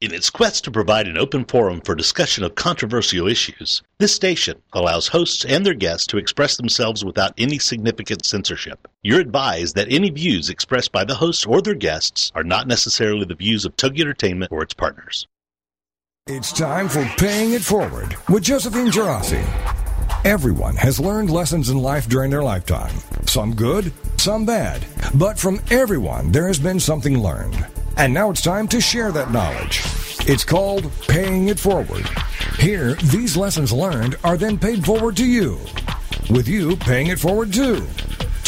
In its quest to provide an open forum for discussion of controversial issues, this station allows hosts and their guests to express themselves without any significant censorship. You're advised that any views expressed by the hosts or their guests are not necessarily the views of Tug Entertainment or its partners. It's time for Paying It Forward with Josephine Girassi. Everyone has learned lessons in life during their lifetime. Some good, some bad. But from everyone, there has been something learned. And now it's time to share that knowledge. It's called Paying It Forward. Here, these lessons learned are then paid forward to you, with you paying it forward too.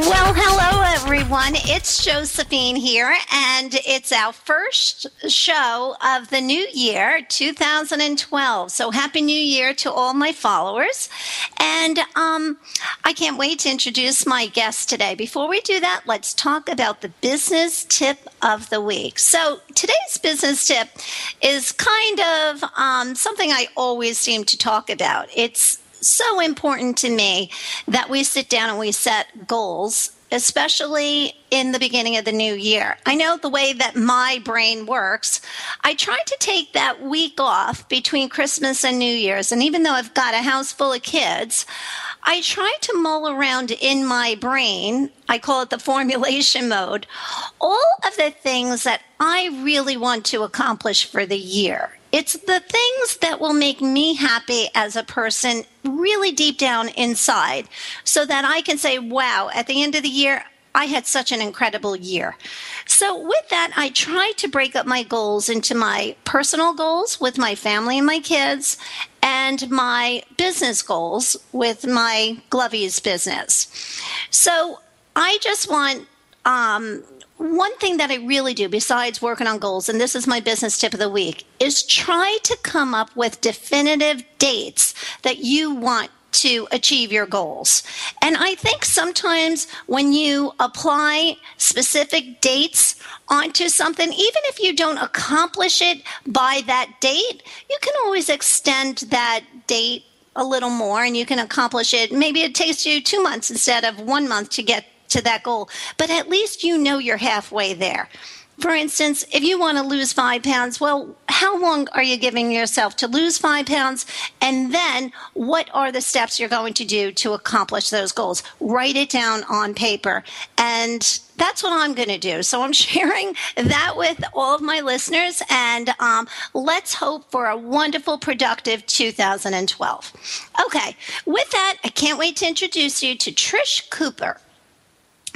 Well, hello everyone. It's Josephine here, and it's our first show of the new year, 2012. So, Happy New Year to all my followers. And um, I can't wait to introduce my guest today. Before we do that, let's talk about the business tip of the week. So, today's business tip is kind of um, something I always seem to talk about. It's so important to me that we sit down and we set goals especially in the beginning of the new year. I know the way that my brain works. I try to take that week off between Christmas and New Year's. And even though I've got a house full of kids, I try to mull around in my brain. I call it the formulation mode. All of the things that I really want to accomplish for the year. It's the things that will make me happy as a person really deep down inside so that I can say, wow, at the end of the year, I had such an incredible year. So, with that, I try to break up my goals into my personal goals with my family and my kids, and my business goals with my Glovies business. So, I just want um, one thing that I really do besides working on goals, and this is my business tip of the week, is try to come up with definitive dates that you want to achieve your goals. And I think sometimes when you apply specific dates onto something, even if you don't accomplish it by that date, you can always extend that date a little more and you can accomplish it. Maybe it takes you two months instead of one month to get to that goal, but at least you know you're halfway there. For instance, if you want to lose five pounds, well, how long are you giving yourself to lose five pounds? And then what are the steps you're going to do to accomplish those goals? Write it down on paper. And that's what I'm going to do. So I'm sharing that with all of my listeners. And um, let's hope for a wonderful, productive 2012. Okay. With that, I can't wait to introduce you to Trish Cooper.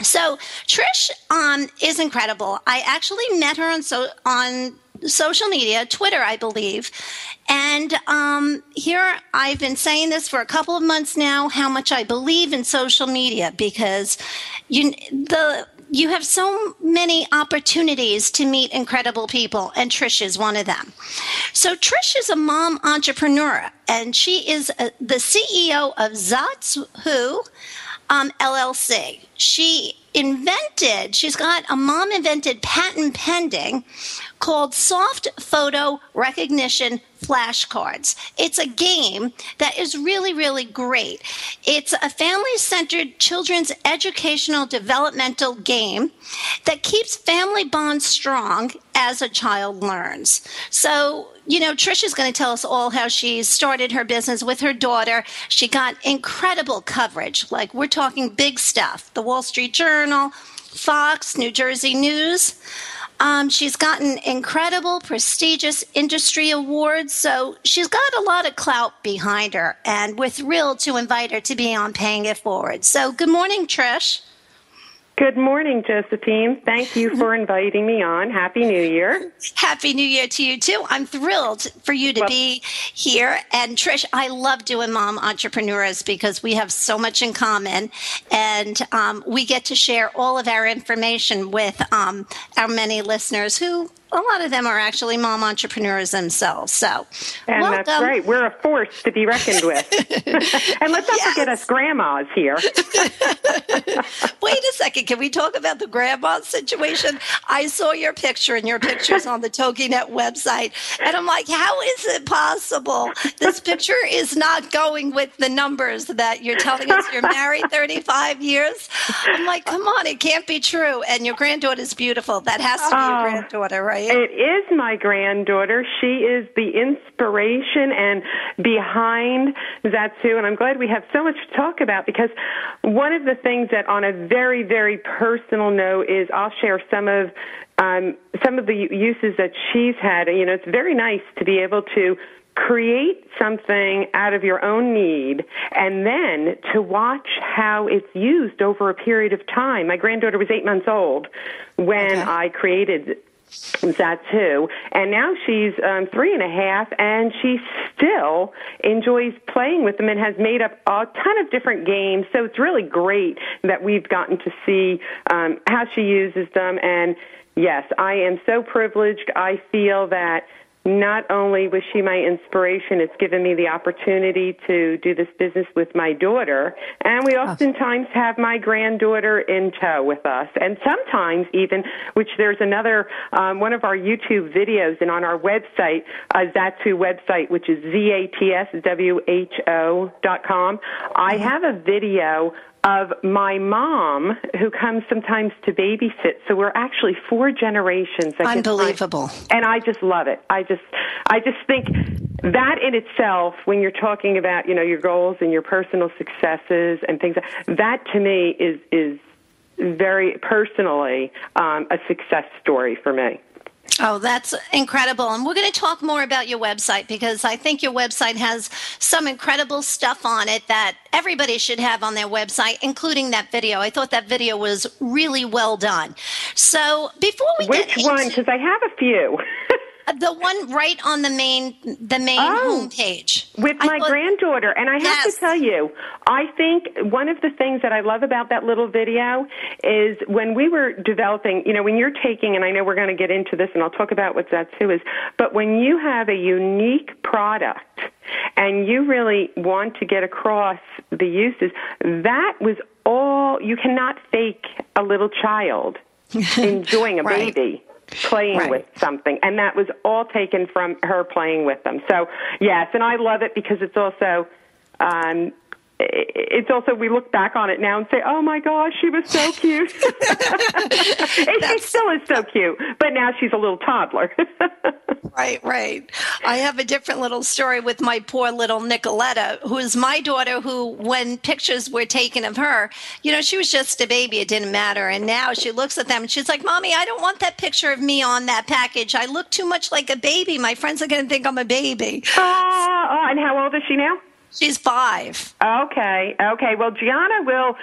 So Trish um, is incredible. I actually met her on so on social media, Twitter, I believe. And um, here I've been saying this for a couple of months now. How much I believe in social media because you the you have so many opportunities to meet incredible people, and Trish is one of them. So, Trish is a mom entrepreneur, and she is a, the CEO of Zots Who, um, LLC. She invented, she's got a mom invented patent pending called Soft Photo Recognition Flashcards. It's a game that is really, really great. It's a family centered children's educational developmental game that keeps family bonds strong as a child learns. So, you know, Trisha's going to tell us all how she started her business with her daughter. She got incredible coverage. Like, we're talking big stuff the Wall Street Journal, Fox, New Jersey News. Um, she's gotten incredible, prestigious industry awards, so she's got a lot of clout behind her, and we're thrilled to invite her to be on Paying It Forward. So, good morning, Trish. Good morning, Josephine. Thank you for inviting me on. Happy New Year. Happy New Year to you, too. I'm thrilled for you to well, be here. And Trish, I love doing Mom Entrepreneurs because we have so much in common. And um, we get to share all of our information with um, our many listeners who a lot of them are actually mom entrepreneurs themselves. So, and welcome. that's right. We're a force to be reckoned with. and let's not Yes. forget us grandmas here. Wait a second. Can we talk about the grandma situation? I saw your picture and your pictures on the TogiNet website. And I'm like, how is it possible? This picture is not going with the numbers that you're telling us you're married 35 years. I'm like, come on, it can't be true. And your granddaughter's beautiful. That has to be your Oh. granddaughter, right? It is my granddaughter. She is the inspiration and behind Zatswho, and I'm glad we have so much to talk about because one of the things that, on a very, very personal note, is I'll share some of um, some of the uses that she's had. You know, it's very nice to be able to create something out of your own need and then to watch how it's used over a period of time. My granddaughter was eight months old when Okay. I created that too. And now she's um, three and a half, and she still enjoys playing with them and has made up a ton of different games. So it's really great that we've gotten to see um, how she uses them. And yes, I am so privileged. I feel that not only was she my inspiration, it's given me the opportunity to do this business with my daughter. And we oftentimes have my granddaughter in tow with us. And sometimes even, which there's another, um, one of our YouTube videos and on our website, uh, Zatswho website, which is Z-A-T-S-W-H-O dot com, I have a video of my mom who comes sometimes to babysit. So we're actually four generations. I Unbelievable. and I just love it. I just, I just think that in itself, when you're talking about, you know, your goals and your personal successes and things, that to me is is very personally um, a success story for me. Oh, that's incredible. And we're going to talk more about your website because I think your website has some incredible stuff on it that everybody should have on their website, including that video. I thought that video was really well done. So before we Which get one? into Because I have a few. Uh, the one right on the main the main Oh. homepage with I my thought- granddaughter. And I have Yes. to tell you, I think one of the things that I love about that little video is when we were developing, you know, when you're taking, and I know we're going to get into this and I'll talk about what Zatswho is, but when you have a unique product and you really want to get across the uses, that was all, you cannot fake a little child enjoying a Right. baby playing Right. with something and that was all taken from her playing with them so yes and i love it because it's also um it's also we look back on it now and say oh my gosh she was so cute and she still is so cute but now she's a little toddler Right, right. I have a different little story with my poor little Nicoletta, who is my daughter, who, when pictures were taken of her, you know, she was just a baby. It didn't matter. And now she looks at them and she's like, Mommy, I don't want that picture of me on that package. I look too much like a baby. My friends are going to think I'm a baby. oh, oh, and how old is she now She's five. Okay, okay. Well, Gianna will.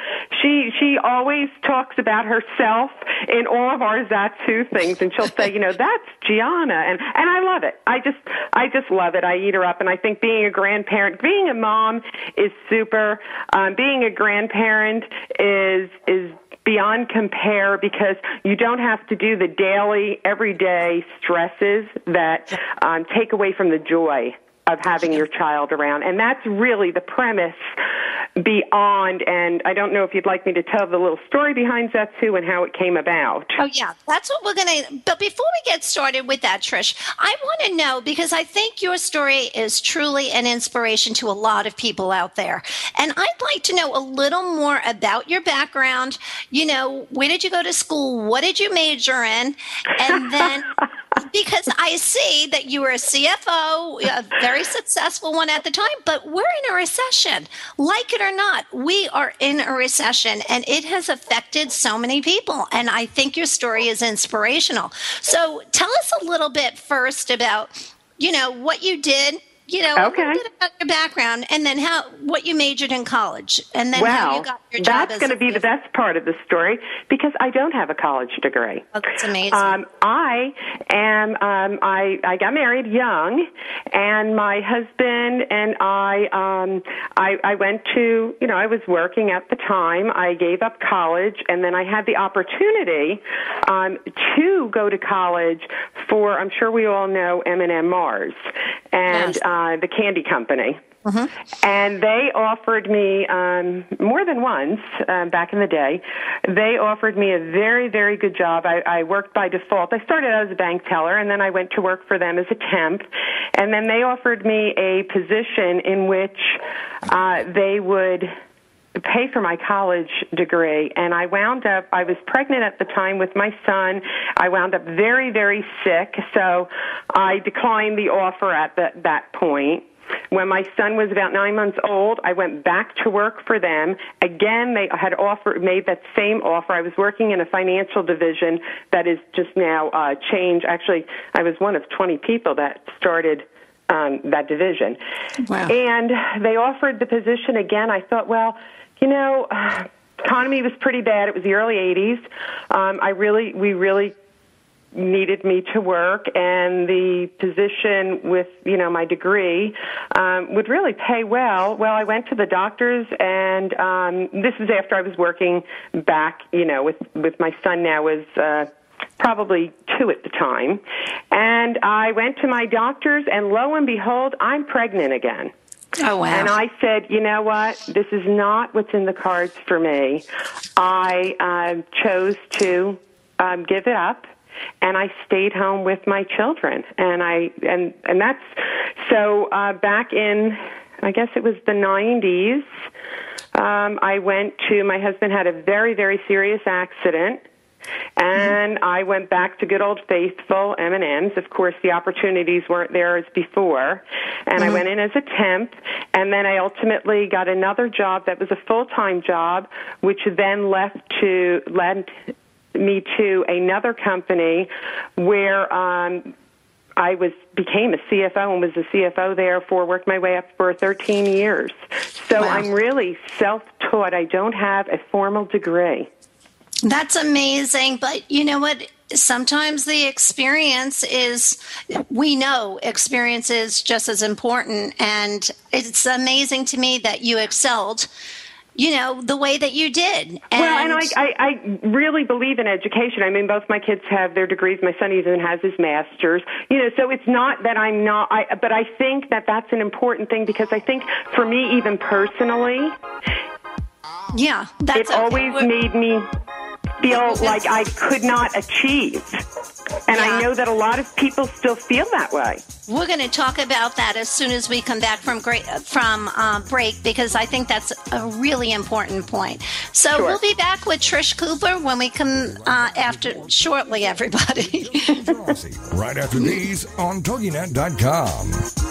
She she always talks about herself in all of our Zatswho things, and she'll say, you know, that's Gianna, and and I love it. I just I just love it. I eat her up, and I think being a grandparent, being a mom, is super. Um, being a grandparent is is beyond compare because you don't have to do the daily, everyday stresses that um, take away from the joy of having your child around. And that's really the premise beyond. And I don't know if you'd like me to tell the little story behind Zatswho and how it came about. Oh, yeah, that's what we're going to. But before we get started with that, Trish, I want to know because I think your story is truly an inspiration to a lot of people out there. And I'd like to know a little more about your background. You know, where did you go to school? What did you major in? And then. because I see that you were a CFO, a very successful one at the time, but we're in a recession. Like it or not, we are in a recession and it has affected so many people. And I think your story is inspirational. So tell us a little bit first about, you know, what you did. You know, Okay. a little bit about your background, and then how what you majored in college, and then well, how you got your job. that's going to be the best part of the story because I don't have a college degree. Oh, that's amazing. Um, I am. Um, I I got married young, and my husband and I. Um, I I went to. You know, I was working at the time. I gave up college, and then I had the opportunity um, to go to college for. I'm sure we all know M&M Mars and Yes. Uh, the candy company. And they offered me um, more than once um, back in the day. They offered me a very, very good job. I, I worked by default. I started out as a bank teller, and then I went to work for them as a temp. And then they offered me a position in which uh, they would pay for my college degree and I wound up I was pregnant at the time with my son. I wound up very very sick, so I declined the offer at the, that point. When my son was about nine months old, I went back to work for them. Again, they had offered, made that same offer. I was working in a financial division that is just now uh, changed. Actually, I was one of 20 people that started um, that division. Wow. And they offered the position again. I thought, well, you know, economy was pretty bad. It was the early 80s. Um, I really, we really needed me to work and the position with you know my degree um, would really pay well well i went to the doctors and um, this is after i was working back you know with with my son now was uh, probably two at the time and i went to my doctors and lo and behold i'm pregnant again oh wow! and I said, you know what? This is not what's in the cards for me. I um, chose to um, give it up, and I stayed home with my children. And I and and that's so uh, back in, I guess it was the '90s. Um, I went to my husband had a very very serious accident. And I went back to good old faithful M&Ms. Of course, the opportunities weren't there as before. And I went in as a temp, and then I ultimately got another job that was a full-time job, which then left to led me to another company where um, I was became a CFO and was a CFO there for worked my way up for 13 years. So Wow. I'm really self-taught. I don't have a formal degree. That's amazing. But you know what? Sometimes the experience is, we know experience is just as important. And it's amazing to me that you excelled, you know, the way that you did. And, Well, and I, I, I really believe in education. I mean, both my kids have their degrees. My son even has his master's. You know, so it's not that I'm not. I, but I think that that's an important thing because I think for me, even personally, yeah, that's it okay. always We're- made me feel like I could not achieve. And Yeah. I know that a lot of people still feel that way. We're going to talk about that as soon as we come back from great, from uh, break because I think that's a really important point. So Sure. we'll be back with Trish Cooper when we come uh, after shortly. Everybody. Right after these on TogiNet.com.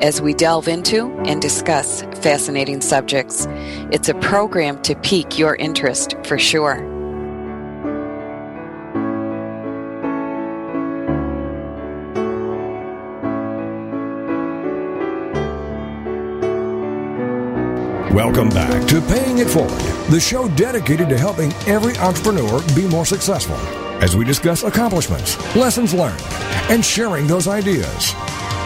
as we delve into and discuss fascinating subjects. It's a program to pique your interest for sure. Welcome back to Paying It Forward, the show dedicated to helping every entrepreneur be more successful as we discuss accomplishments, lessons learned, and sharing those ideas.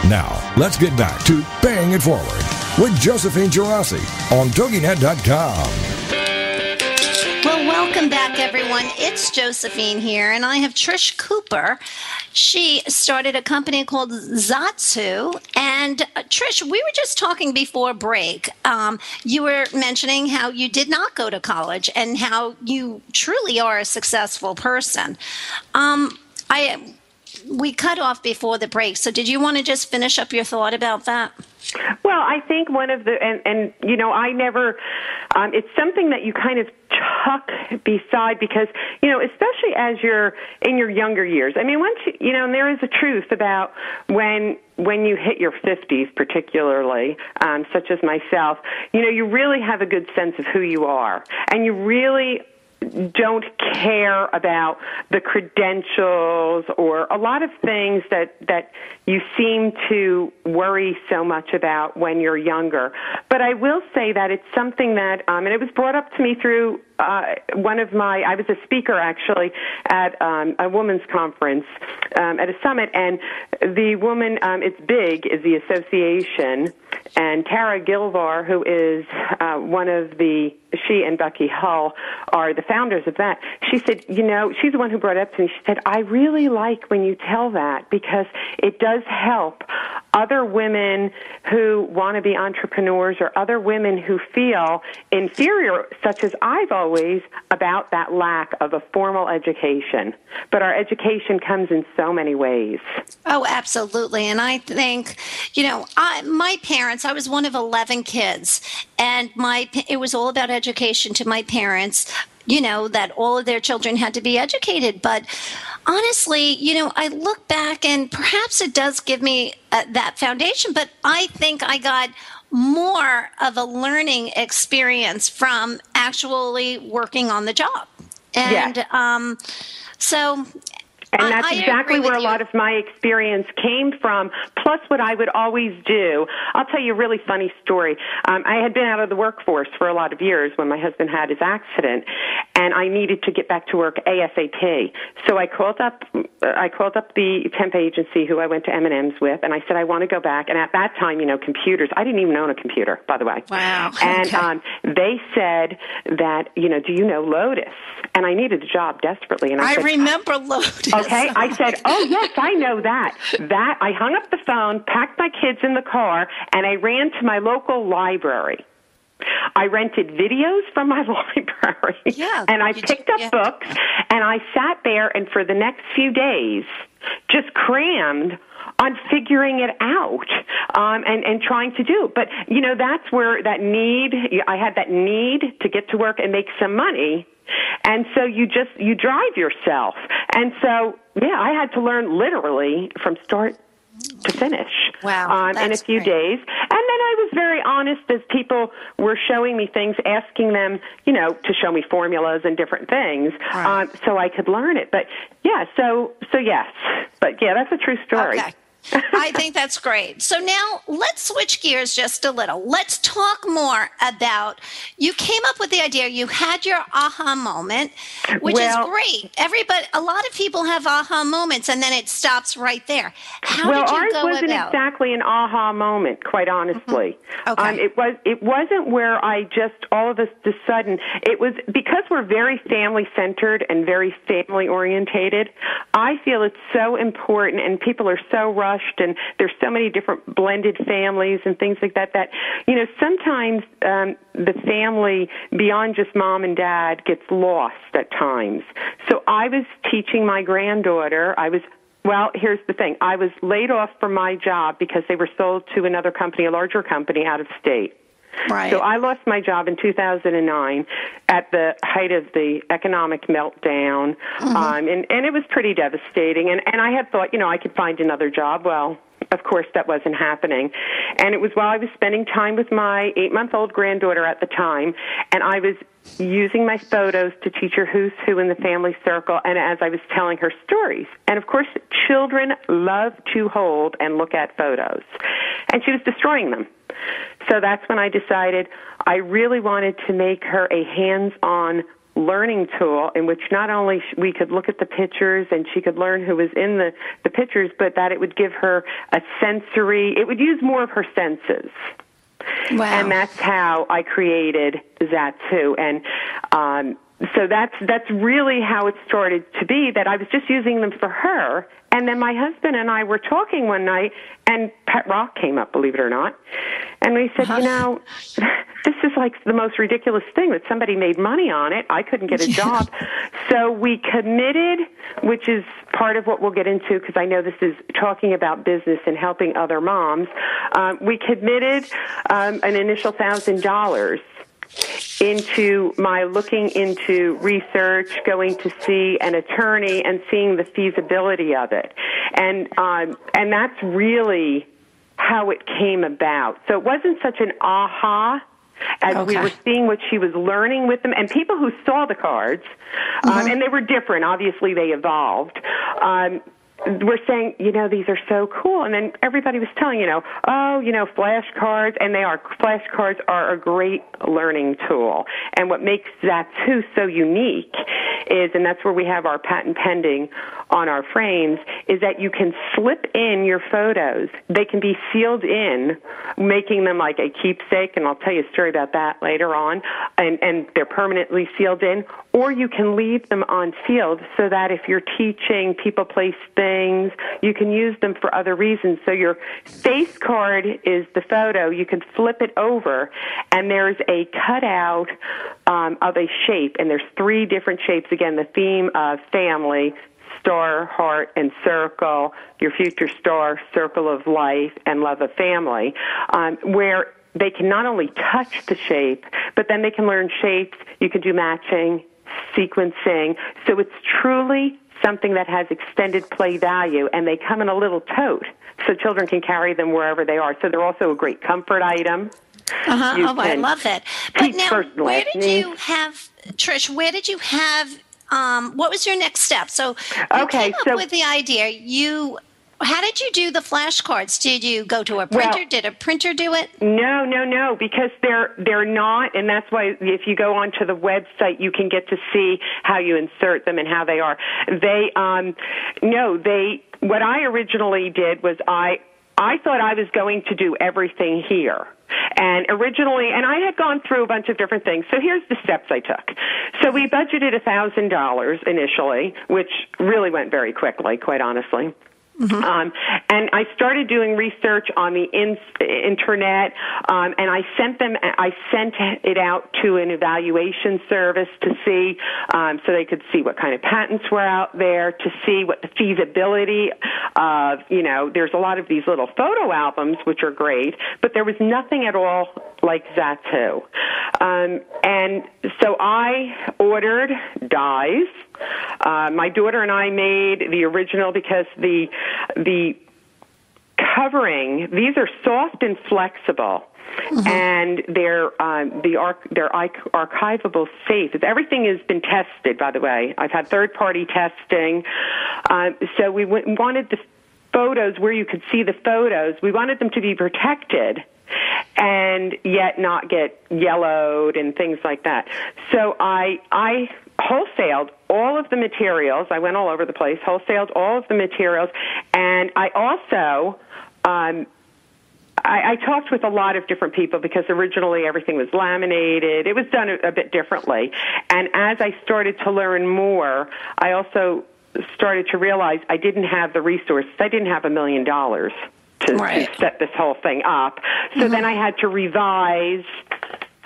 Now, let's get back to Paying It Forward with Josephine Girassi on TogiNet.com. Well, welcome back, everyone. It's Josephine here, and I have Trish Cooper. She started a company called Zatswho. And uh, Trish, we were just talking before break. Um, you were mentioning how you did not go to college and how you truly are a successful person. Um, I we cut off before the break. So, did you want to just finish up your thought about that? Well, I think one of the and and you know I never. Um, it's something that you kind of tuck beside because you know especially as you're in your younger years. I mean, once you, you know, and there is a truth about when when you hit your 50s, particularly, um, such as myself, you know, you really have a good sense of who you are, and you really don't care about the credentials or a lot of things that that you seem to worry so much about when you're younger. But I will say that it's something that, um, and it was brought up to me through uh, one of my, I was a speaker actually at um, a women's conference um, at a summit, and the woman, um, it's big, is the association, and Tara Gilvar, who is uh, one of the, she and Becky Hull are the founders of that. She said, you know, she's the one who brought it up to me. She said, I really like when you tell that because it does help other women who want to be entrepreneurs or other women who feel inferior, such as I've always, about that lack of a formal education. But our education comes in so many ways. Oh, absolutely. And I think, you know, I, my parents, I was one of 11 kids, and my it was all about education to my parents you know, that all of their children had to be educated. But honestly, you know, I look back and perhaps it does give me uh, that foundation, but I think I got more of a learning experience from actually working on the job. And yes. um, so and that's exactly where a lot of my experience came from, plus what I would always do. I'll tell you a really funny story. Um, I had been out of the workforce for a lot of years when my husband had his accident, and I needed to get back to work ASAP. So I called up, I called up the temp agency who I went to M&M's with, and I said, I want to go back. And at that time, you know, computers, I didn't even own a computer, by the way. Wow. And okay. um, they said that, you know, do you know Lotus? And I needed a job desperately. And I, I said, remember Lotus. Okay, I said, "Oh yes, I know that." That I hung up the phone, packed my kids in the car, and I ran to my local library. I rented videos from my library, yeah, and I picked up yeah. books, and I sat there, and for the next few days, just crammed on figuring it out um, and and trying to do. But you know, that's where that need. I had that need to get to work and make some money and so you just you drive yourself. And so yeah, I had to learn literally from start to finish wow, um, in a few great. days. And then I was very honest as people were showing me things, asking them, you know, to show me formulas and different things, right. um, so I could learn it. But yeah, so so yes, but yeah, that's a true story. Okay. I think that's great. So now let's switch gears just a little. Let's talk more about you came up with the idea, you had your aha moment, which well, is great. Everybody a lot of people have aha moments and then it stops right there. How well, did you ours go wasn't about? exactly an aha moment, quite honestly. Mm-hmm. Okay. Um, it was it wasn't where I just all of a sudden it was because we're very family centered and very family orientated. I feel it's so important and people are so rushed and there's so many different blended families and things like that that you know sometimes um the family beyond just mom and dad gets lost at times so i was teaching my granddaughter i was well, here's the thing. I was laid off from my job because they were sold to another company, a larger company out of state. Right. So I lost my job in 2009 at the height of the economic meltdown, mm-hmm. um, and and it was pretty devastating. And and I had thought, you know, I could find another job. Well, of course, that wasn't happening. And it was while I was spending time with my eight month old granddaughter at the time, and I was using my photos to teach her who's who in the family circle and as I was telling her stories. And of course, children love to hold and look at photos. And she was destroying them. So that's when I decided I really wanted to make her a hands on learning tool in which not only we could look at the pictures and she could learn who was in the, the pictures, but that it would give her a sensory, it would use more of her senses. Wow. And that's how I created Zatswho. And um, so that's that's really how it started to be. That I was just using them for her, and then my husband and I were talking one night, and Pet Rock came up, believe it or not, and we said, you know, this like the most ridiculous thing that somebody made money on it. I couldn't get a job, so we committed, which is part of what we'll get into because I know this is talking about business and helping other moms. Um, we committed um, an initial thousand dollars into my looking into research, going to see an attorney, and seeing the feasibility of it, and um, and that's really how it came about. So it wasn't such an aha as Okay. we were seeing what she was learning with them, and people who saw the cards, um, and they were different. Obviously, they evolved. Um, were saying, you know, these are so cool, and then everybody was telling, you know, oh, you know, flashcards, and they are flashcards are a great learning tool. And what makes that too so unique is, and that's where we have our patent pending on our frames, is that you can slip in your photos. They can be sealed in, making them like a keepsake, and I'll tell you a story about that later on. And and they're permanently sealed in, or you can leave them on sealed so that if you're teaching people place things, you can use them for other reasons. So your face card is the photo. You can flip it over, and there's a cutout um, of a shape, and there's three different shapes. Again, the theme of family, star, heart, and circle, your future star, circle of life, and love of family, um, where they can not only touch the shape, but then they can learn shapes. You can do matching, sequencing. So it's truly something that has extended play value, and they come in a little tote so children can carry them wherever they are. So they're also a great comfort item. Uh-huh. You Oh, I love it. But now, where did you have Trish? Where did you have? Um, what was your next step? So you Okay, came up so- with the idea. You, how did you do the flashcards? Did you go to a Well- printer? did a printer do it? No, no, no, because they're they're not, and that's why if you go onto the website, you can get to see how you insert them and how they are. They, um, no, they. What I originally did was I I thought I was going to do everything here. And originally, and I had gone through a bunch of different things. So here's the steps I took. So we budgeted a thousand dollars initially, which really went very quickly, quite honestly. Um, and I started doing research on the in- internet, um, and I sent them. I sent it out to an evaluation service to see, um, so they could see what kind of patents were out there, to see what the feasibility of. You know, there's a lot of these little photo albums which are great, but there was nothing at all like Zatswho. Um, and so I ordered dyes. Uh, my daughter and I made the original because the the covering these are soft and flexible. And they're um, the arch- they're arch- archivable safe. Everything has been tested, by the way. I've had third party testing. Um, so we w- wanted the photos where you could see the photos. We wanted them to be protected and yet not get yellowed and things like that. So I I wholesaled all of the materials. I went all over the place, wholesaled all of the materials, and I also um, I, I talked with a lot of different people because originally everything was laminated. It was done a, a bit differently. And as I started to learn more, I also started to realize I didn't have the resources. I didn't have a million dollars to, Right. to set this whole thing up. So then I had to revise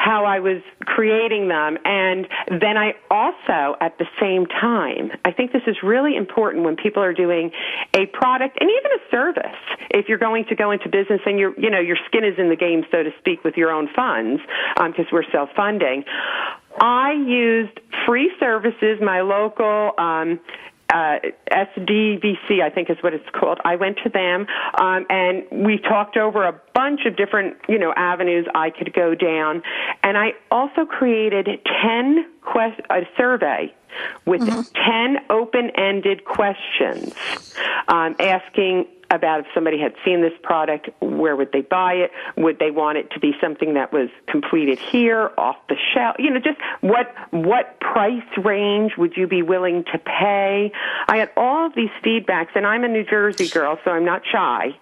how I was creating them. And then I also, at the same time, I think this is really important when people are doing a product and even a service. If you're going to go into business and you're, you know, your skin is in the game, so to speak, with your own funds, because we're self-funding. I used free services, my local, um, uh, SBDC, I think is what it's called. I went to them, um, and we talked over a bunch of different, you know, avenues I could go down. And I also created 10 quest- a survey with mm-hmm. 10 open-ended questions um, asking about if somebody had seen this product, where would they buy it? Would they want it to be something that was completed here, off the shelf? You know, just what what price range would you be willing to pay? I had all of these feedbacks, and I'm a New Jersey girl, so I'm not shy.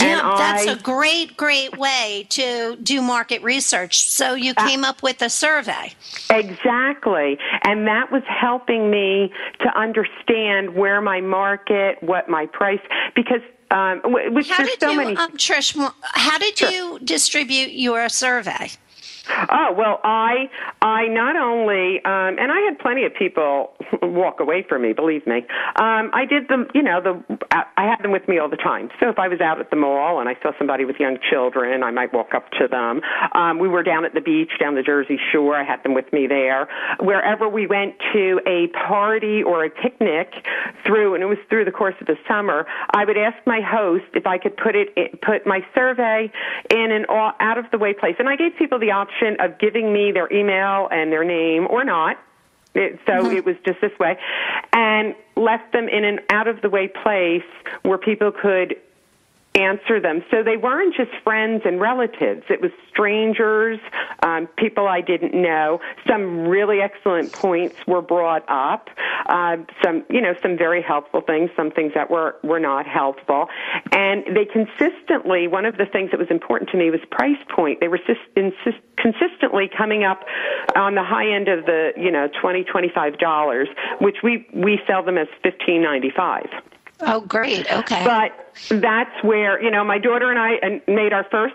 Yeah, that's a great, great way to do market research. So you uh, came uh, up with a survey. Exactly. And that was helping me to understand where my market, what my price, because um, which how there's so you, many. Um, Trish, how did sure. you distribute your survey? Oh well, I I not only um, and I had plenty of people walk away from me. Believe me, um, I did them. You know, the I had them with me all the time. So if I was out at the mall and I saw somebody with young children, I might walk up to them. Um, we were down at the beach down the Jersey Shore. I had them with me there. Wherever we went to a party or a picnic through, and it was through the course of the summer, I would ask my host if I could put it put my survey in an out of the way place, and I gave people the option option of giving me their email and their name or not. It, so mm-hmm. it was just this way, and left them in an out of the way place where people could answer them. So they weren't just friends and relatives. It was strangers, um, people I didn't know. Some really excellent points were brought up. Uh, some, you know, some very helpful things, some things that were, were not helpful. And they consistently, one of the things that was important to me was price point. They were insist, consistently coming up on the high end of the, you know, twenty, twenty-five dollars, which we, we sell them as fifteen ninety-five. Oh, great. Okay. But that's where, you know, my daughter and I uh, made our first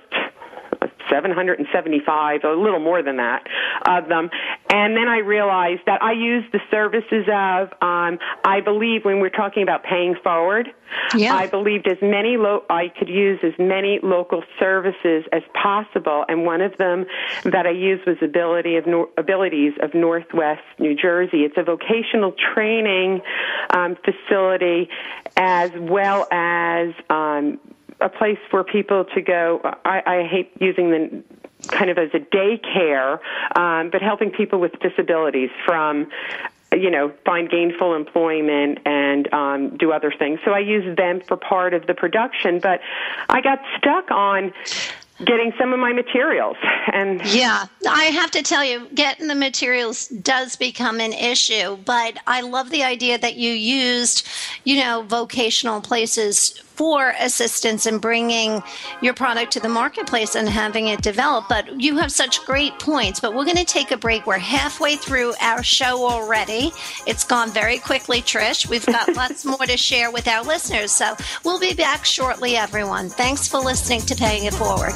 775, a little more than that, of them. And then I realized that I use the services of, um, I believe when we're talking about paying forward, yeah. I believed as many, lo- I could use as many local services as possible. And one of them that I used was ability of no- abilities of Northwest New Jersey. It's a vocational training um, facility as well as um, a place for people to go. I, I hate using the kind of as a daycare, um, but helping people with disabilities from you know, find gainful employment and um, do other things. So I use them for part of the production, but I got stuck on getting some of my materials and yeah i have to tell you getting the materials does become an issue but i love the idea that you used you know vocational places for assistance in bringing your product to the marketplace and having it develop. But you have such great points. But we're going to take a break. We're halfway through our show already. It's gone very quickly, Trish. We've got lots more to share with our listeners. So we'll be back shortly, everyone. Thanks for listening to Paying It Forward.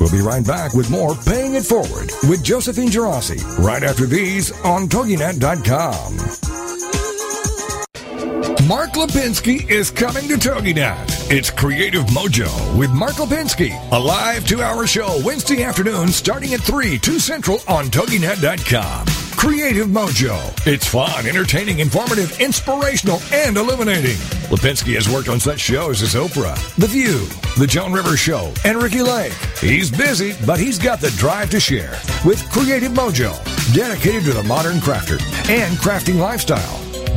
We'll be right back with more Paying It Forward with Josephine Girassi right after these on TogiNet.com. Mark Lipinski is coming to TogiNet. It's Creative Mojo with Mark Lipinski, a live two-hour show Wednesday afternoon starting at 3, 2 Central on TogiNet.com. Creative Mojo. It's fun, entertaining, informative, inspirational, and illuminating. Lipinski has worked on such shows as Oprah, The View, The Joan Rivers Show, and Ricki Lake. He's busy, but he's got the drive to share with Creative Mojo, dedicated to the modern crafter and crafting lifestyle.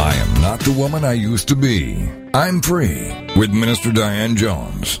I am not the woman I used to be. I'm free with Minister Diane Jones.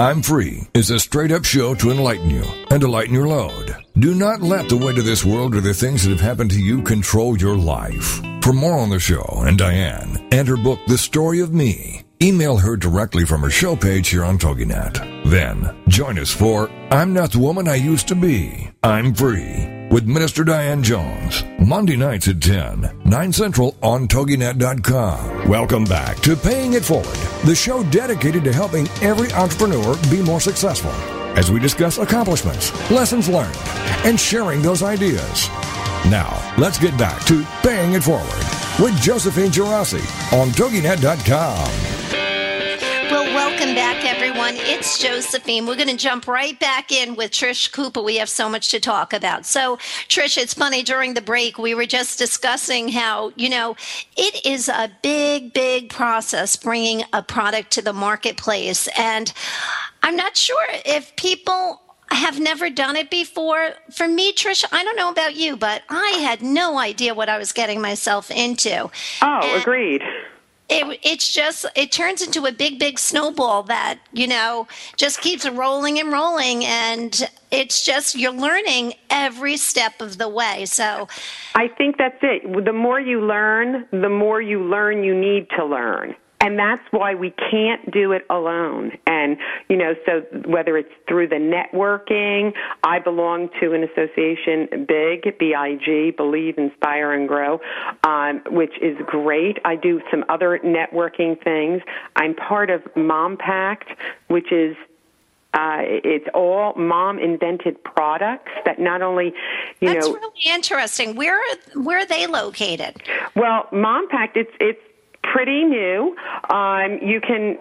I'm Free is a straight up show to enlighten you and to lighten your load. Do not let the weight of this world or the things that have happened to you control your life. For more on the show and Diane and her book, The Story of Me, email her directly from her show page here on TogiNet. Then join us for I'm Not the Woman I Used to Be. I'm Free with Minister Diane Jones. Monday nights at 10, 9 Central on TogiNet.com. Welcome back to Paying It Forward, the show dedicated to helping every entrepreneur be more successful as we discuss accomplishments, lessons learned, and sharing those ideas. Now, let's get back to Paying It Forward with Josephine Girassi on TogiNet.com. Welcome back, everyone. It's Josephine. We're going to jump right back in with Trish Cooper. We have so much to talk about. So, Trish, it's funny, during the break, we were just discussing how, you know, it is a big, big process bringing a product to the marketplace. And I'm not sure if people have never done it before. For me, Trish, I don't know about you, but I had no idea what I was getting myself into. Oh, and agreed it, it's just it turns into a big big snowball that you know just keeps rolling and rolling. And it's just you're learning every step of the way. So i think that's it. The more you learn the more you learn you need to learn and that's why we can't do it alone. And, you know, so whether it's through the networking, I belong to an association, BIG, B-I-G, Believe, Inspire, and Grow, um, which is great. I do some other networking things. I'm part of Mom Pact, which is uh, it's all mom invented products that not only you That's know. That's really interesting. Where where are they located? Well, Mom Pact it's it's pretty new. Um, you can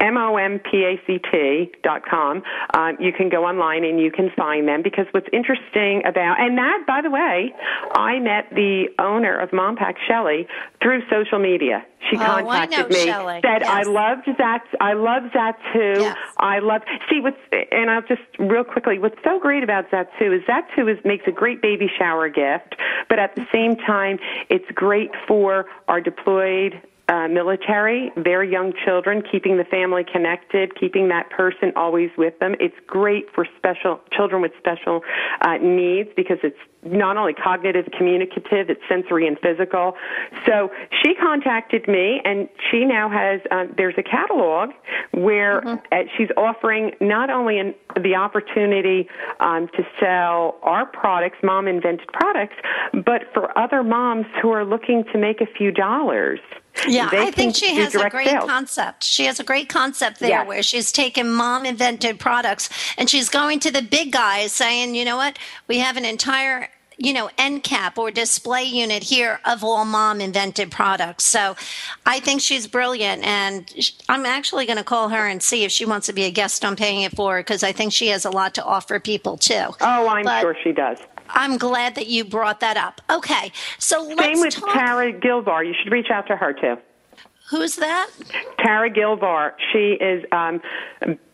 M-O-M-P-A-C-T dot com. Um, you can go online and you can find them because what's interesting about, and that, by the way, I met the owner of Mom Pact, Shelley, through social media. She oh, contacted me, Shelley. said, yes. I loved that, I love Zatswho. Yes. I love, see what's, and I'll just real quickly, what's so great about Zatswho is Zatswho is, makes a great baby shower gift, but at the same time, it's great for our deployed uh, military, very young children, keeping the family connected, keeping that person always with them. It's great for special children with special uh, needs because it's not only cognitive, communicative, it's sensory and physical. So she contacted me, and she now has. Uh, there's a catalog where mm-hmm. uh, she's offering not only an, the opportunity um, to sell our products, mom invented products, but for other moms who are looking to make a few dollars. Yeah, I think she has a great sales. concept. She has a great concept there yes. where she's taken mom invented products and she's going to the big guys saying, you know what, we have an entire you know, end cap or display unit here of all mom invented products. So I think she's brilliant. And I'm actually going to call her and see if she wants to be a guest on Paying It Forward because I think she has a lot to offer people too. Oh, I'm but sure she does. I'm glad that you brought that up. Okay, so let's Same with talk- Tara Gilbar. You should reach out to her too. Who's that? Tara Gilbar. She is um,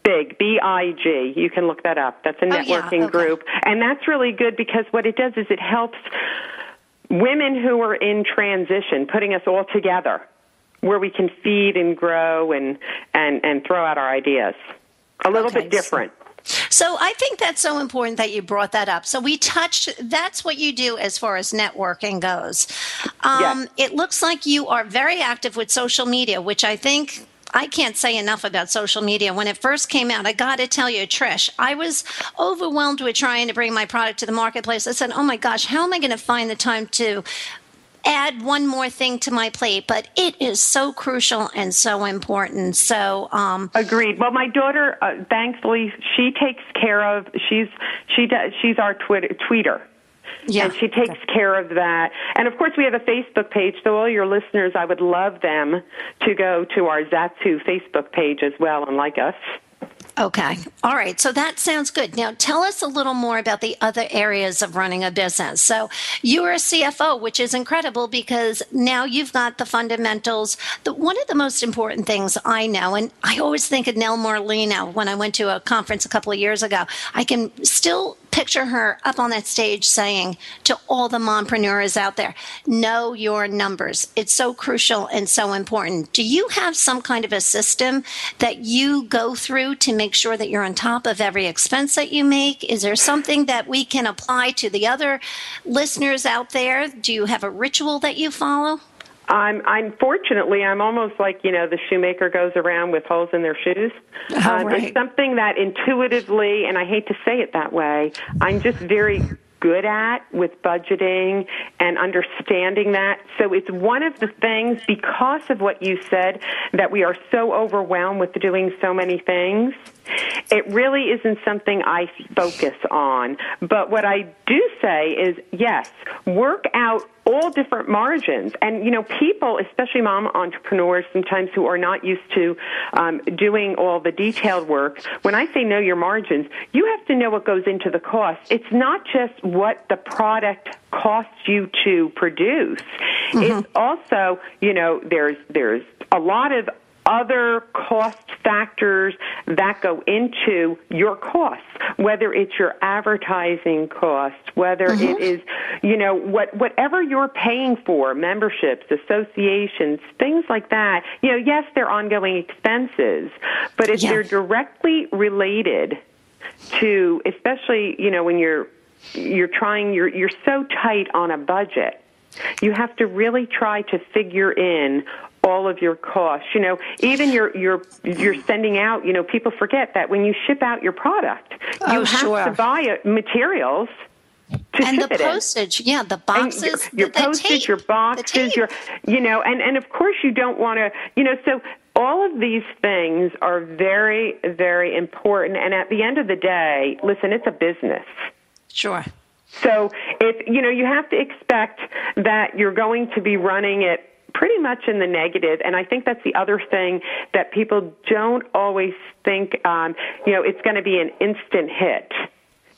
big, B I G. You can look that up. That's a networking oh, yeah. okay. group. And that's really good because what it does is it helps women who are in transition, putting us all together where we can feed and grow and, and, and throw out our ideas. A little okay. bit different. So I think that's so important that you brought that up. So we touched, that's what you do as far as networking goes. Um, yes. It looks like you are very active with social media, which I think I can't say enough about social media. When it first came out, I got to tell you, Trish, I was overwhelmed with trying to bring my product to the marketplace. I said, oh my gosh, how am I going to find the time to add one more thing to my plate, but it is so crucial and so important. So, um, agreed. Well, my daughter, uh, thankfully, she takes care of. She's she does. She's our Twitter tweeter. Yeah. And she takes care of that. And of course, we have a Facebook page, so all your listeners, I would love them to go to our Zatswho Facebook page as well and like us. Okay. All right. So that sounds good. Now tell us a little more about the other areas of running a business. So you're a CFO, which is incredible because now you've got the fundamentals. The, one of the most important things I know, and I always think of Nell Merlino when I went to a conference a couple of years ago, I can still picture her up on that stage saying to all the mompreneurs out there, know your numbers. It's so crucial and so important. Do you have some kind of a system that you go through to make sure that you're on top of every expense that you make? Is there something that we can apply to the other listeners out there? Do you have a ritual that you follow? I'm unfortunately I'm almost like you know the shoemaker goes around with holes in their shoes. Oh, um, right. It's something that intuitively, and I hate to say it that way, I'm just very good at with budgeting and understanding that. So it's one of the things because of what you said that we are so overwhelmed with doing so many things. It really isn't something I focus on. But what I do say is yes, work out all different margins. And, you know, people, especially mom entrepreneurs, sometimes who are not used to um, doing all the detailed work, when I say know your margins, you have to know what goes into the cost. It's not just what the product costs you to produce. It's also, you know, there's, there's a lot of other cost factors that go into your costs, whether it's your advertising costs, whether mm-hmm. it is, you know, what whatever you're paying for, memberships, associations, things like that. You know, yes, they're ongoing expenses, but if Yeah. they're directly related to, especially, you know, when you're you're trying, you're you're so tight on a budget. You have to really try to figure in all of your costs. You know, even your your you're sending out. You know, people forget that when you ship out your product, Oh, you have sure. to buy materials to and ship the it in. postage, yeah, the And boxes, your, your the, the postage, tape, your boxes, your you know, and and of course you don't want to, you know, so all of these things are very very important. And at the end of the day, listen, it's a business. sure. So if you know, you have to expect that you're going to be running it pretty much in the negative, and I think that's the other thing that people don't always think. Um, you know, it's going to be an instant hit.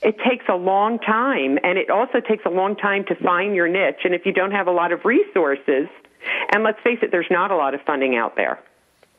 It takes a long time, and it also takes a long time to find your niche. And if you don't have a lot of resources, and let's face it, there's not a lot of funding out there.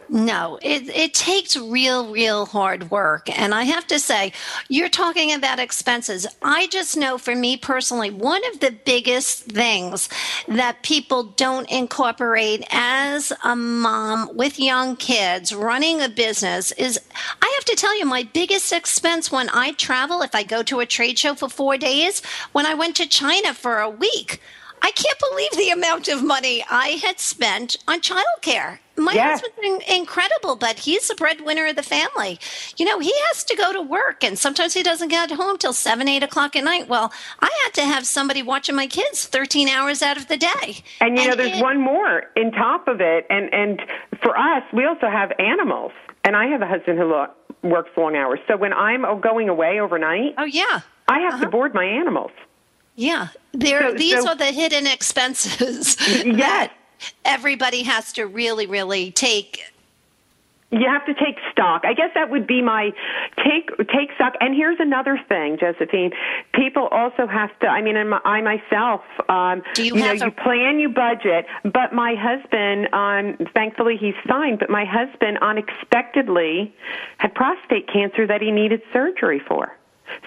No, it, it takes real, real hard work. And I have to say, you're talking about expenses. I just know for me personally, one of the biggest things that people don't incorporate as a mom with young kids running a business is I have to tell you, my biggest expense when I travel, if I go to a trade show for four days, when I went to China for a week. I can't believe the amount of money I had spent on childcare. My Yes. husband's in- incredible, but he's the breadwinner of the family. You know, he has to go to work, and sometimes he doesn't get home till seven, eight o'clock at night. Well, I had to have somebody watching my kids 13 hours out of the day. And you know, there's it- one more in top of it, and and for us, we also have animals. And I have a husband who lo- works long hours, so when I'm uh, going away overnight, Oh, yeah. I have to board my animals. Yeah. There, So- these so- are the hidden expenses Yes. that everybody has to really, really take. You have to take stock. I guess that would be my take take stock. And here's another thing, Josephine. People also have to. I mean, I'm- I myself. Um, Do you know, have a- you plan, you budget. But my husband, um, thankfully, he's fine. But my husband unexpectedly had prostate cancer that he needed surgery for.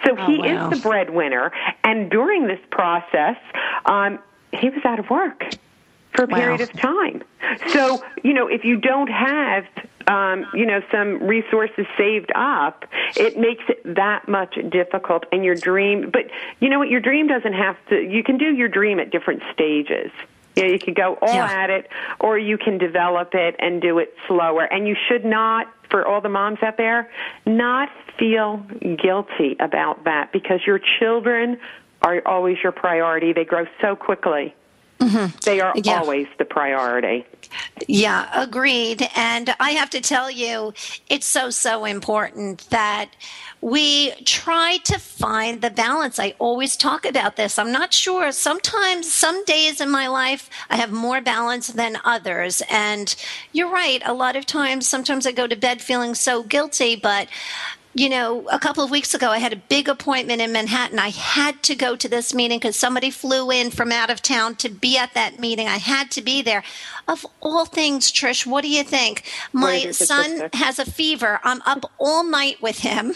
So he Oh, wow. is the breadwinner. And during this process, um, he was out of work for a Wow. period of time. So, you know, if you don't have, um, you know, some resources saved up, it makes it that much difficult. And your dream, but you know what? Your dream doesn't have to. You can do your dream at different stages. You, know, you could go all Yeah. at it, or you can develop it and do it slower. And you should not, for all the moms out there, not feel guilty about that because your children are always your priority. They grow so quickly. Mm-hmm. They are Yeah. always the priority. Yeah, agreed. And I have to tell you, it's so, so important that we try to find the balance. I always talk about this. I'm not sure. Sometimes, some days in my life, I have more balance than others. And you're right. A lot of times, sometimes I go to bed feeling so guilty, but you know, a couple of weeks ago, I had a big appointment in Manhattan. I had to go to this meeting because somebody flew in from out of town to be at that meeting. I had to be there. Of all things, Trish, what do you think? My son has a fever. I'm up all night with him.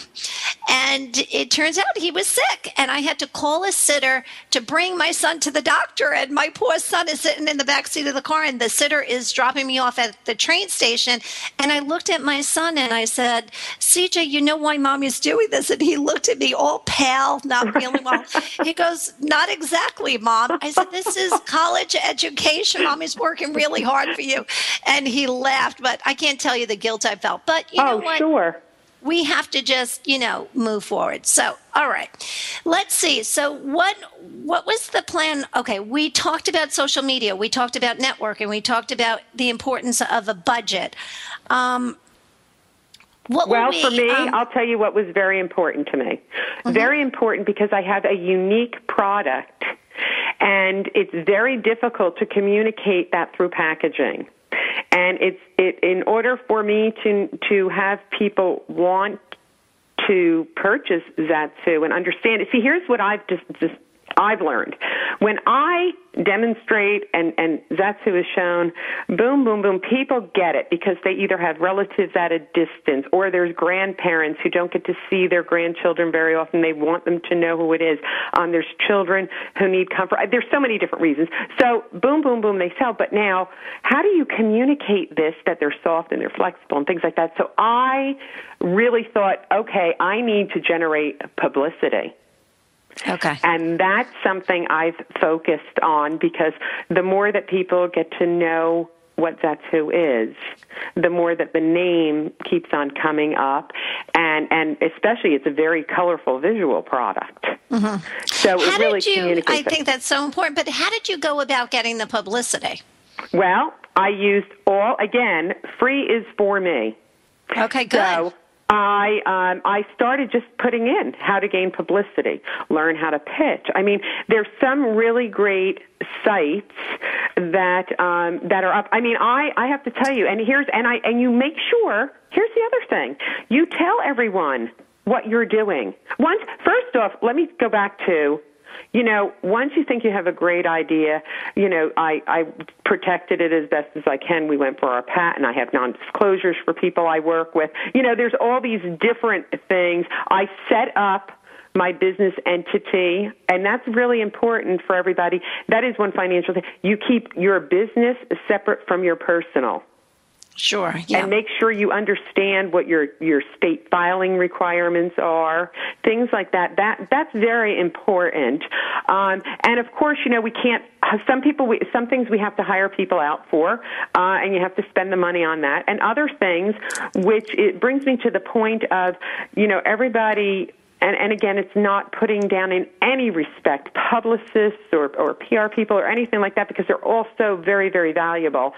And it turns out he was sick. And I had to call a sitter to bring my son to the doctor. And my poor son is sitting in the back seat of the car, and the sitter is dropping me off at the train station. And I looked at my son and I said, CJ, you know why mommy's doing this? And he looked at me all pale, not feeling well. he goes, Not exactly, mom. I said, This is college education. Mommy's working really hard for you. And he laughed, but I can't tell you the guilt I felt. But you know oh, what? sure. we have to just you know move forward so all right let's see so what what was the plan okay we talked about social media we talked about networking we talked about the importance of a budget um what Well, we, for me, um, I'll tell you what was very important to me. Very important because I have a unique product, and it's very difficult to communicate that through packaging. And it's it in order for me to to have people want to purchase Zatswho and understand it. See, here's what I've just, just I've learned. When I demonstrate and, and Zatswho is shown, boom, boom, boom, people get it because they either have relatives at a distance or there's grandparents who don't get to see their grandchildren very often. They want them to know who it is. Um, there's children who need comfort. There's so many different reasons. So boom, boom, boom, they sell. But now, how do you communicate this that they're soft and they're flexible and things like that? So I really thought, okay, I need to generate publicity. Okay And that's something I've focused on because the more that people get to know what Zatswho is, the more that the name keeps on coming up, and and especially it's a very colorful visual product. So it Mm-hmm. how really did you i think that's so important but how did you go about getting the publicity Well, I used all again. Free is for me. okay good So I um, I started just putting in how to gain publicity, learn how to pitch. I mean, there's some really great sites that um, that are up. I mean, I I have to tell you, and here's and I and you make sure. Here's the other thing: you tell everyone what you're doing. Once, first off, let me go back to you know, once you think you have a great idea, you know, I, I protected it as best as I can. We went for our patent. I have non-disclosures for people I work with. You know, there's all these different things. I set up my business entity, and that's really important for everybody. That is one financial thing. You keep your business separate from your personal sure yeah. and make sure you understand what your your state filing requirements are things like that. That that's very important. Um, and of course you know we can't some people we, some things we have to hire people out for uh, and you have to spend the money on that. And other things which it brings me to the point of you know everybody and, and again, it's not putting down in any respect publicists or, or PR people or anything like that because they're all so very, very valuable.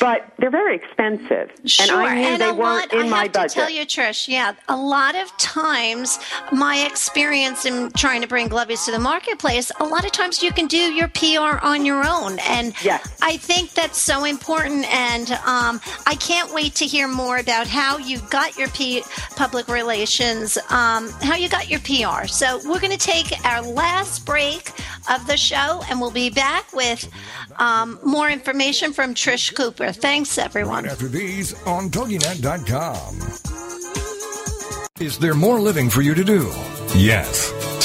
But they're very expensive. Sure, and I knew they weren't lot, in I my have budget. to tell you, Trish, yeah, a lot of times, my experience in trying to bring Glovies to the marketplace, a lot of times you can do your PR on your own, and Yes. I think that's so important. And um, I can't wait to hear more about how you got your P- public relations, um, how you got your PR. So we're going to take our last break of the show, and we'll be back with um, more information from Trish Cooper. Thanks, everyone. After these on TogiNet.com. Is there more living for you to do? Yes.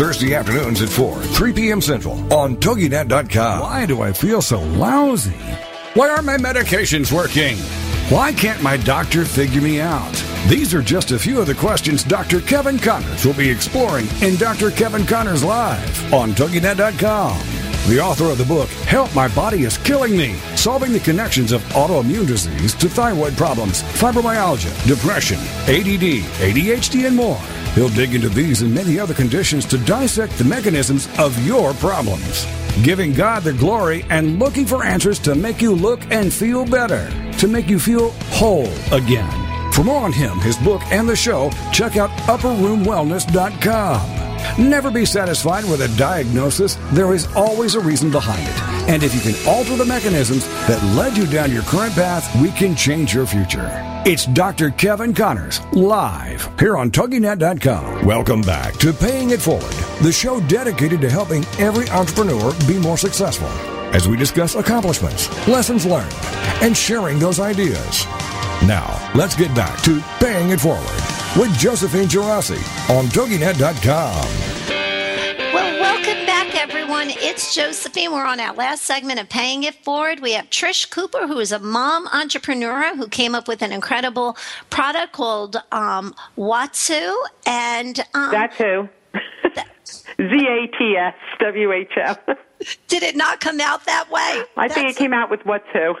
Thursday afternoons at 4, 3 p.m. Central on TogiNet.com. Why do I feel so lousy? Why aren't my medications working? Why can't my doctor figure me out? These are just a few of the questions Dr. Kevin Connors will be exploring in Dr. Kevin Connors Live on TogiNet.com. The author of the book, Help My Body is Killing Me, solving the connections of autoimmune disease to thyroid problems, fibromyalgia, depression, ADD, ADHD, and more. He'll dig into these and many other conditions to dissect the mechanisms of your problems, giving God the glory and looking for answers to make you look and feel better, to make you feel whole again. For more on him, his book, and the show, check out upperroomwellness.com. Never be satisfied with a diagnosis. There is always a reason behind it. And if you can alter the mechanisms that led you down your current path, we can change your future. It's Dr. Kevin Connors, live here on TogiNet.com. Welcome back to Paying It Forward, the show dedicated to helping every entrepreneur be more successful as we discuss accomplishments, lessons learned, and sharing those ideas. Now, let's get back to Paying It Forward with Josephine Geraci on TogiNet.com. Well, welcome back, everyone. It's Josephine. We're on our last segment of Paying It Forward. We have Trish Cooper, who is a mom entrepreneur who came up with an incredible product called um, Watsu. And um, That's who. Z A T S W H O. did it not come out that way? I think it came out with what's who.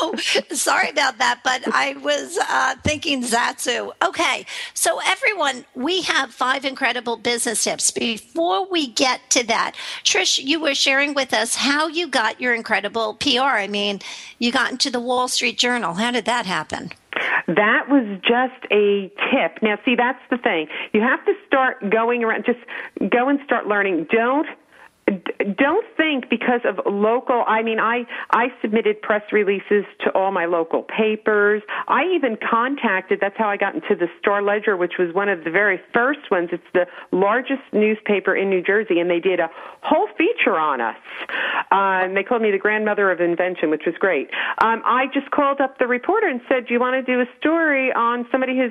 oh, sorry about that, but I was uh, thinking Zatswho. Okay, so everyone, we have five incredible business tips. Before we get to that, Trish, you were sharing with us how you got your incredible PR. I mean, you got into the Wall Street Journal. How did that happen? That was just a tip. Now, see, that's the thing. You have to start going around, just go and start learning. Don't don't think because of local i mean i i submitted press releases to all my local papers. I even contacted that's how i got into the star ledger which was one of the very first ones. It's the largest newspaper in new jersey and they did a whole feature on us. And they called me the grandmother of invention which was great. Um, i just called up the reporter and said do you want to do a story on somebody who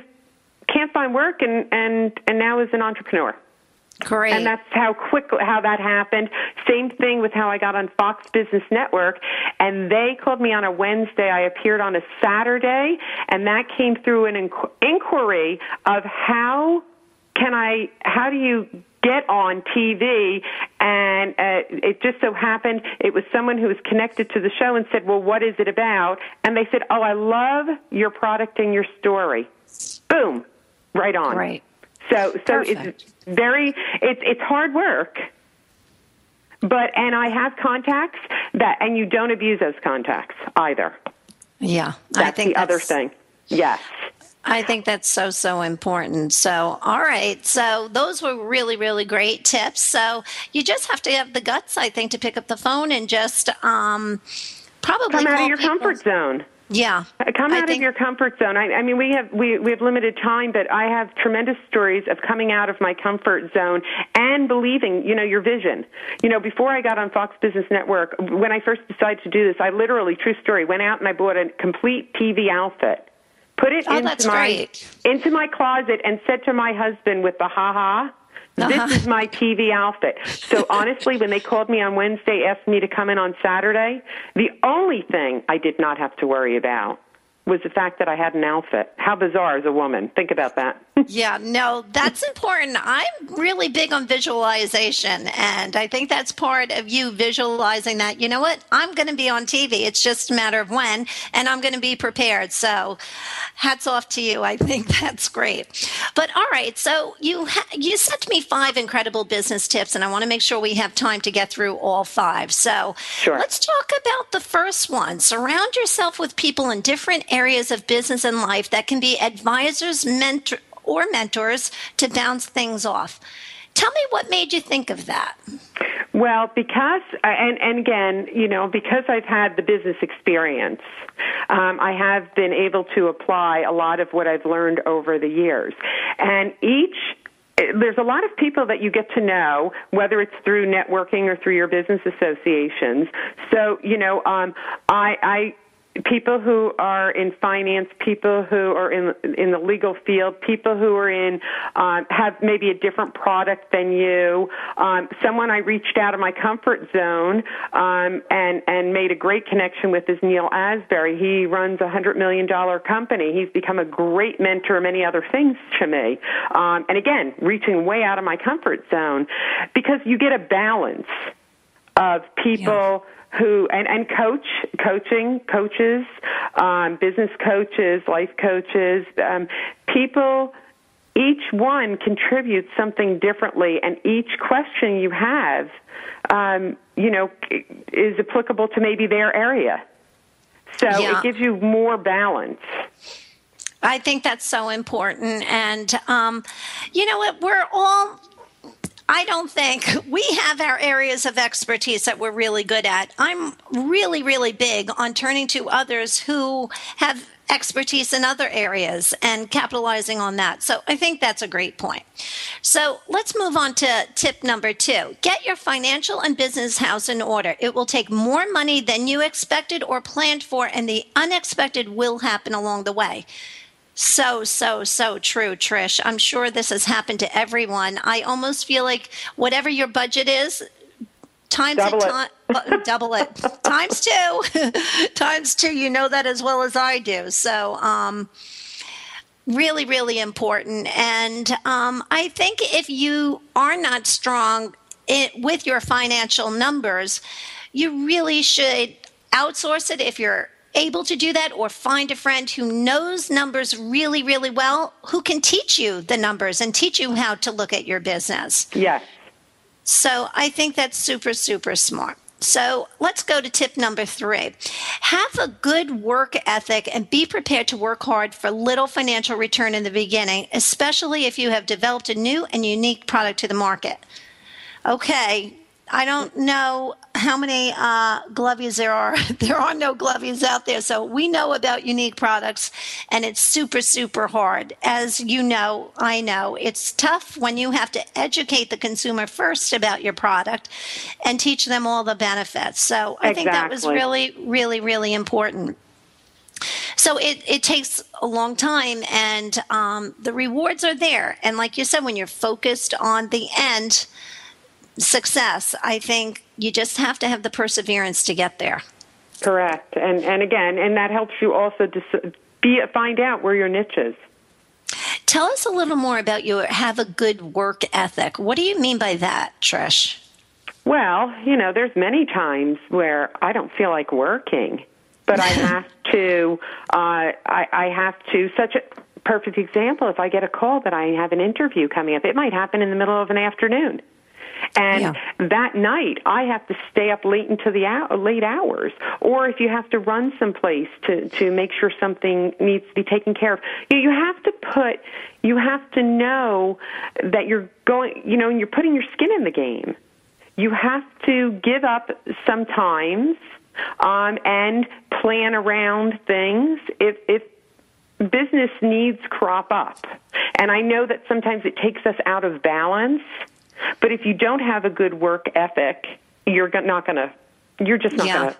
can't find work and and and now is an entrepreneur Great. and that's how quick how that happened. Same thing with how I got on Fox Business Network, and they called me on a Wednesday. I appeared on a Saturday, and that came through an inqu- inquiry of how can I, how do you get on TV? And uh, it just so happened it was someone who was connected to the show and said, "Well, what is it about?" And they said, "Oh, I love your product and your story." Boom, right on. Right. So, so Perfect. it's very it's it's hard work. But and I have contacts that and you don't abuse those contacts either. Yeah, That's I think the other thing. Yes. I think that's so, so important. So, all right. So, those were really, really great tips. So, you just have to have the guts, I think, to pick up the phone and just um, probably Come out call of your people- comfort zone. Yeah. Uh, come I out of your comfort zone. I, I mean, we have we, we have limited time, but I have tremendous stories of coming out of my comfort zone and believing, you know, your vision. You know, before I got on Fox Business Network, when I first decided to do this, I literally, true story, went out and I bought a complete TV outfit, put it Oh, into my great. into my closet, and said to my husband with the ha ha. Uh-huh. This is my TV outfit. So honestly, when they called me on Wednesday, asked me to come in on Saturday, the only thing I did not have to worry about was the fact that I had an outfit. How bizarre as a woman. Think about that. Yeah, no, that's important. I'm really big on visualization, and I think that's part of you visualizing that, you know what, I'm going to be on TV. It's just a matter of when, and I'm going to be prepared. So, hats off to you. I think that's great. But all right, so you ha- you sent me five incredible business tips, and I want to make sure we have time to get through all five. So, Sure. let's talk about the first one. Surround yourself with people in different areas of business and life that can be advisors, mentor, or mentors to bounce things off. Tell me what made you think of that. Well, because and and again, you know, because I've had the business experience, um, I have been able to apply a lot of what I've learned over the years, and each there's a lot of people that you get to know, whether it's through networking or through your business associations. So, you know, um, I, I people who are in finance, people who are in in the legal field, people who are in um, have maybe a different product than you. Um, someone I reached out of my comfort zone um, and and made a great connection with is Neil Asbury. He runs a hundred million dollar company. He's become a great mentor, many other things to me. Um, and again, reaching way out of my comfort zone because you get a balance of people. Yeah who and, and coach coaching coaches um, business coaches life coaches um, people each one contributes something differently and each question you have um, you know is applicable to maybe their area so yeah. it gives you more balance I think that's so important. And, um, you know what? We're all I don't think we have our areas of expertise that we're really good at. I'm really, really big on turning to others who have expertise in other areas and capitalizing on that. So I think that's a great point. So let's move on to tip number two get your financial and business house in order. It will take more money than you expected or planned for, and the unexpected will happen along the way. So, so, so true, Trish. I'm sure this has happened to everyone. I almost feel like whatever your budget is, times double it, time, uh, double it times two, times two. You know that as well as I do. So, um, really, really important. And um, I think if you are not strong it, with your financial numbers, you really should outsource it if you're able to do that or find a friend who knows numbers really, really well, who can teach you the numbers and teach you how to look at your business. Yes. So I think that's super, super smart. So let's go to tip number three. Have a good work ethic and be prepared to work hard for little financial return in the beginning, especially if you have developed a new and unique product to the market. Okay, I don't know how many uh, Glovies there are. there are no Glovies out there. So we know about unique products, and it's super, super hard. As you know, I know it's tough when you have to educate the consumer first about your product and teach them all the benefits. So I think that was really, really, really important. So it, it takes a long time, and um, the rewards are there. And like you said, when you're focused on the end, success. I think you just have to have the perseverance to get there. Correct. And and again, and that helps you also to be find out where your niche is. Tell us a little more about your have a good work ethic. What do you mean by that, Trish? Well, you know, there's many times where I don't feel like working, but I have to. Uh, I, I have to. Such a perfect example. If I get a call that I have an interview coming up, it might happen in the middle of an afternoon. And yeah. that night, I have to stay up late into the hour, late hours. Or if you have to run someplace to to make sure something needs to be taken care of, you, you have to put, you have to know that you're going, you know, and you're putting your skin in the game. You have to give up sometimes um, and plan around things. If if business needs crop up, and I know that sometimes it takes us out of balance but if you don't have a good work ethic, you're not going to, you're just not yeah. going to.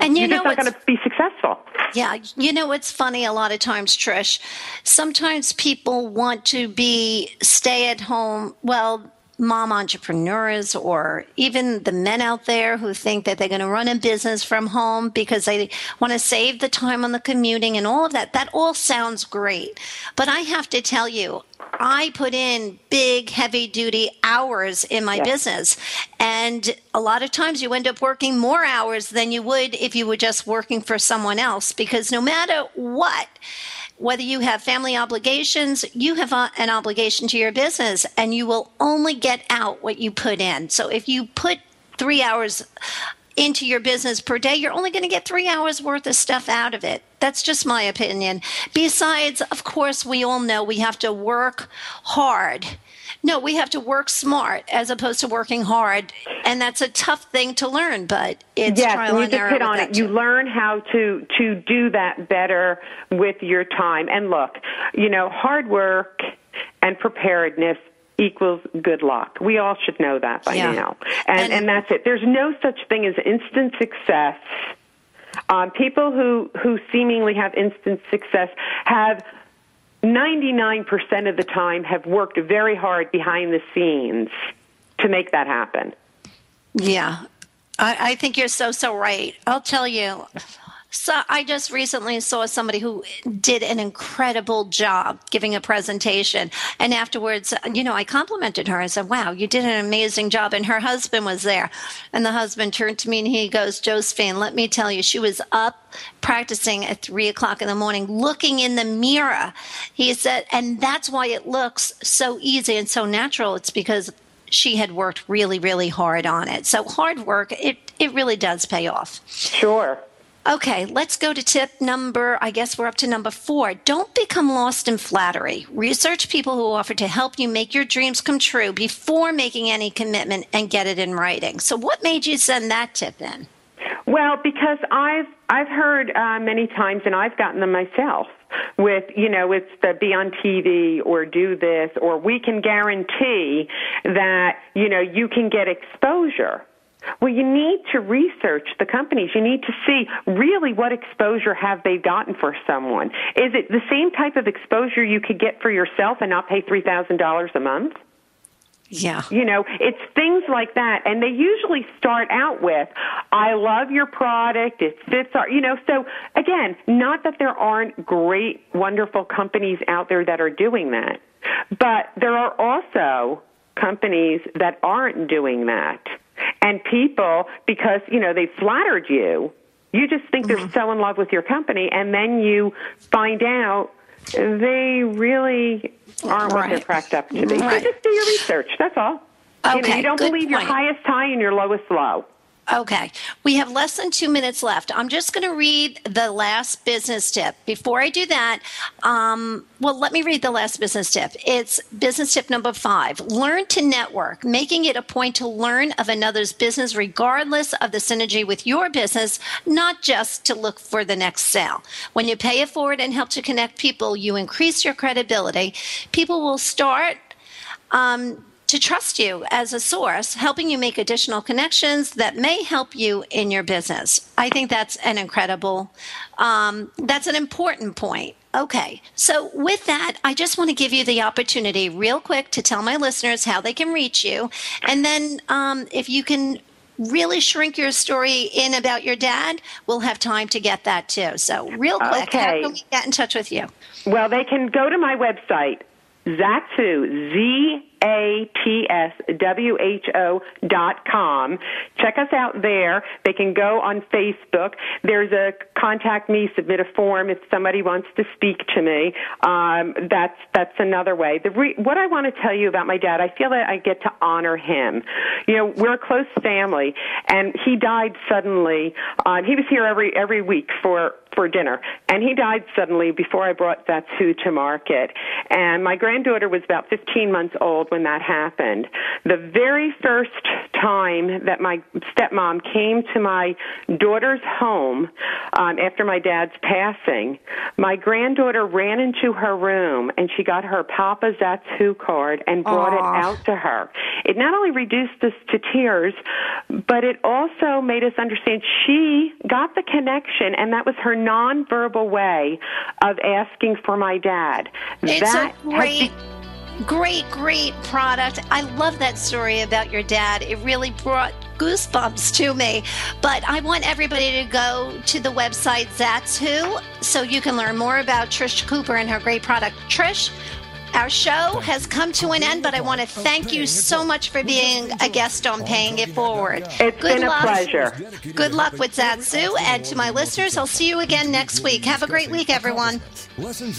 And you You're know just not going to be successful. Yeah, you know it's funny a lot of times, Trish. Sometimes people want to be stay at home. Well, mom entrepreneurs or even the men out there who think that they're going to run a business from home because they want to save the time on the commuting and all of that. That all sounds great. But I have to tell you, I put in big, heavy duty hours in my yes. business. And a lot of times you end up working more hours than you would if you were just working for someone else because no matter what, whether you have family obligations, you have a, an obligation to your business and you will only get out what you put in. So if you put three hours into your business per day, you're only going to get three hours worth of stuff out of it. That's just my opinion. Besides, of course, we all know we have to work hard. No, we have to work smart as opposed to working hard, and that's a tough thing to learn. But it's yes, trial and you and hit on it. You learn how to to do that better with your time. And look, you know, hard work and preparedness equals good luck. We all should know that by Yeah. now. And, And- and that's it. There's no such thing as instant success. Um, people who who seemingly have instant success have 99% of the time have worked very hard behind the scenes to make that happen. Yeah, I, I think you're so so right. I'll tell you. So I just recently saw somebody who did an incredible job giving a presentation, and afterwards, you know, I complimented her. And I said, "Wow, you did an amazing job." And her husband was there, and the husband turned to me and he goes, "Josephine, let me tell you, she was up practicing at three o'clock in the morning, looking in the mirror." He said, and that's why it looks so easy and so natural. It's because she had worked really, really hard on it. So hard work, it, it really does pay off. Sure. Okay, let's go to tip number, I guess we're up to number four. Don't become lost in flattery. Research people who offer to help you make your dreams come true before making any commitment and get it in writing. So what made you send that tip in? Well, because I've I've heard uh, many times, and I've gotten them myself. With you know, it's the be on TV or do this, or we can guarantee that you know you can get exposure. Well, you need to research the companies. You need to see really what exposure have they gotten for someone. Is it the same type of exposure you could get for yourself and not pay three thousand dollars a month? Yeah. You know, it's things like that. And they usually start out with, I love your product. It fits our, you know, so again, not that there aren't great, wonderful companies out there that are doing that, but there are also companies that aren't doing that. And people, because, you know, they flattered you, you just think they're mm-hmm. so in love with your company, and then you find out they really aren't what they're cracked up to be. Right. So just do your research. That's all. you know, Okay, you don't believe your highest high and your lowest low. Okay, we have less than two minutes left. I'm just going to read the last business tip. Before I do that, um, well, let me read the last business tip. It's business tip number five learn to network, making it a point to learn of another's business, regardless of the synergy with your business, not just to look for the next sale. When you pay it forward and help to connect people, you increase your credibility. People will start um, to trust you as a source, helping you make additional connections that may help you in your business. I think that's an incredible, um, that's an important point. Okay, so with that, I just want to give you the opportunity, real quick, to tell my listeners how they can reach you. And then um, if you can really shrink your story in about your dad, we'll have time to get that too. So, real quick, how can we get in touch with you? Well, they can go to my website, Zatswho, Z A T S W H O dot com. Check us out there. They can go on Facebook. There's a contact me, submit a form if somebody wants to speak to me. Um, that's that's another way. The re- what I want to tell you about my dad, I feel that I get to honor him. You know, we're a close family, and he died suddenly. Um, he was here every every week for for dinner, and he died suddenly before I brought Zatswho to market. And my granddaughter was about 15 months old when that happened. The very first time that my stepmom came to my daughter's home um, after my dad's passing, my granddaughter ran into her room and she got her Papa Zatswho card and brought Aw. it out to her. It not only reduced us to tears, but it also made us understand she got the connection, and that was her nonverbal way of asking for my dad. It's that a great, great, great product. I love that story about your dad. It really brought goosebumps to me. But I want everybody to go to the website That's Who so you can learn more about Trish Cooper and her great product. Trish, our show has come to an end, but I want to thank you so much for being a guest on Paying It Forward. It's Good been a pleasure. Good luck with Zatswho. And to my listeners, I'll see you again next week. Have a great week, everyone.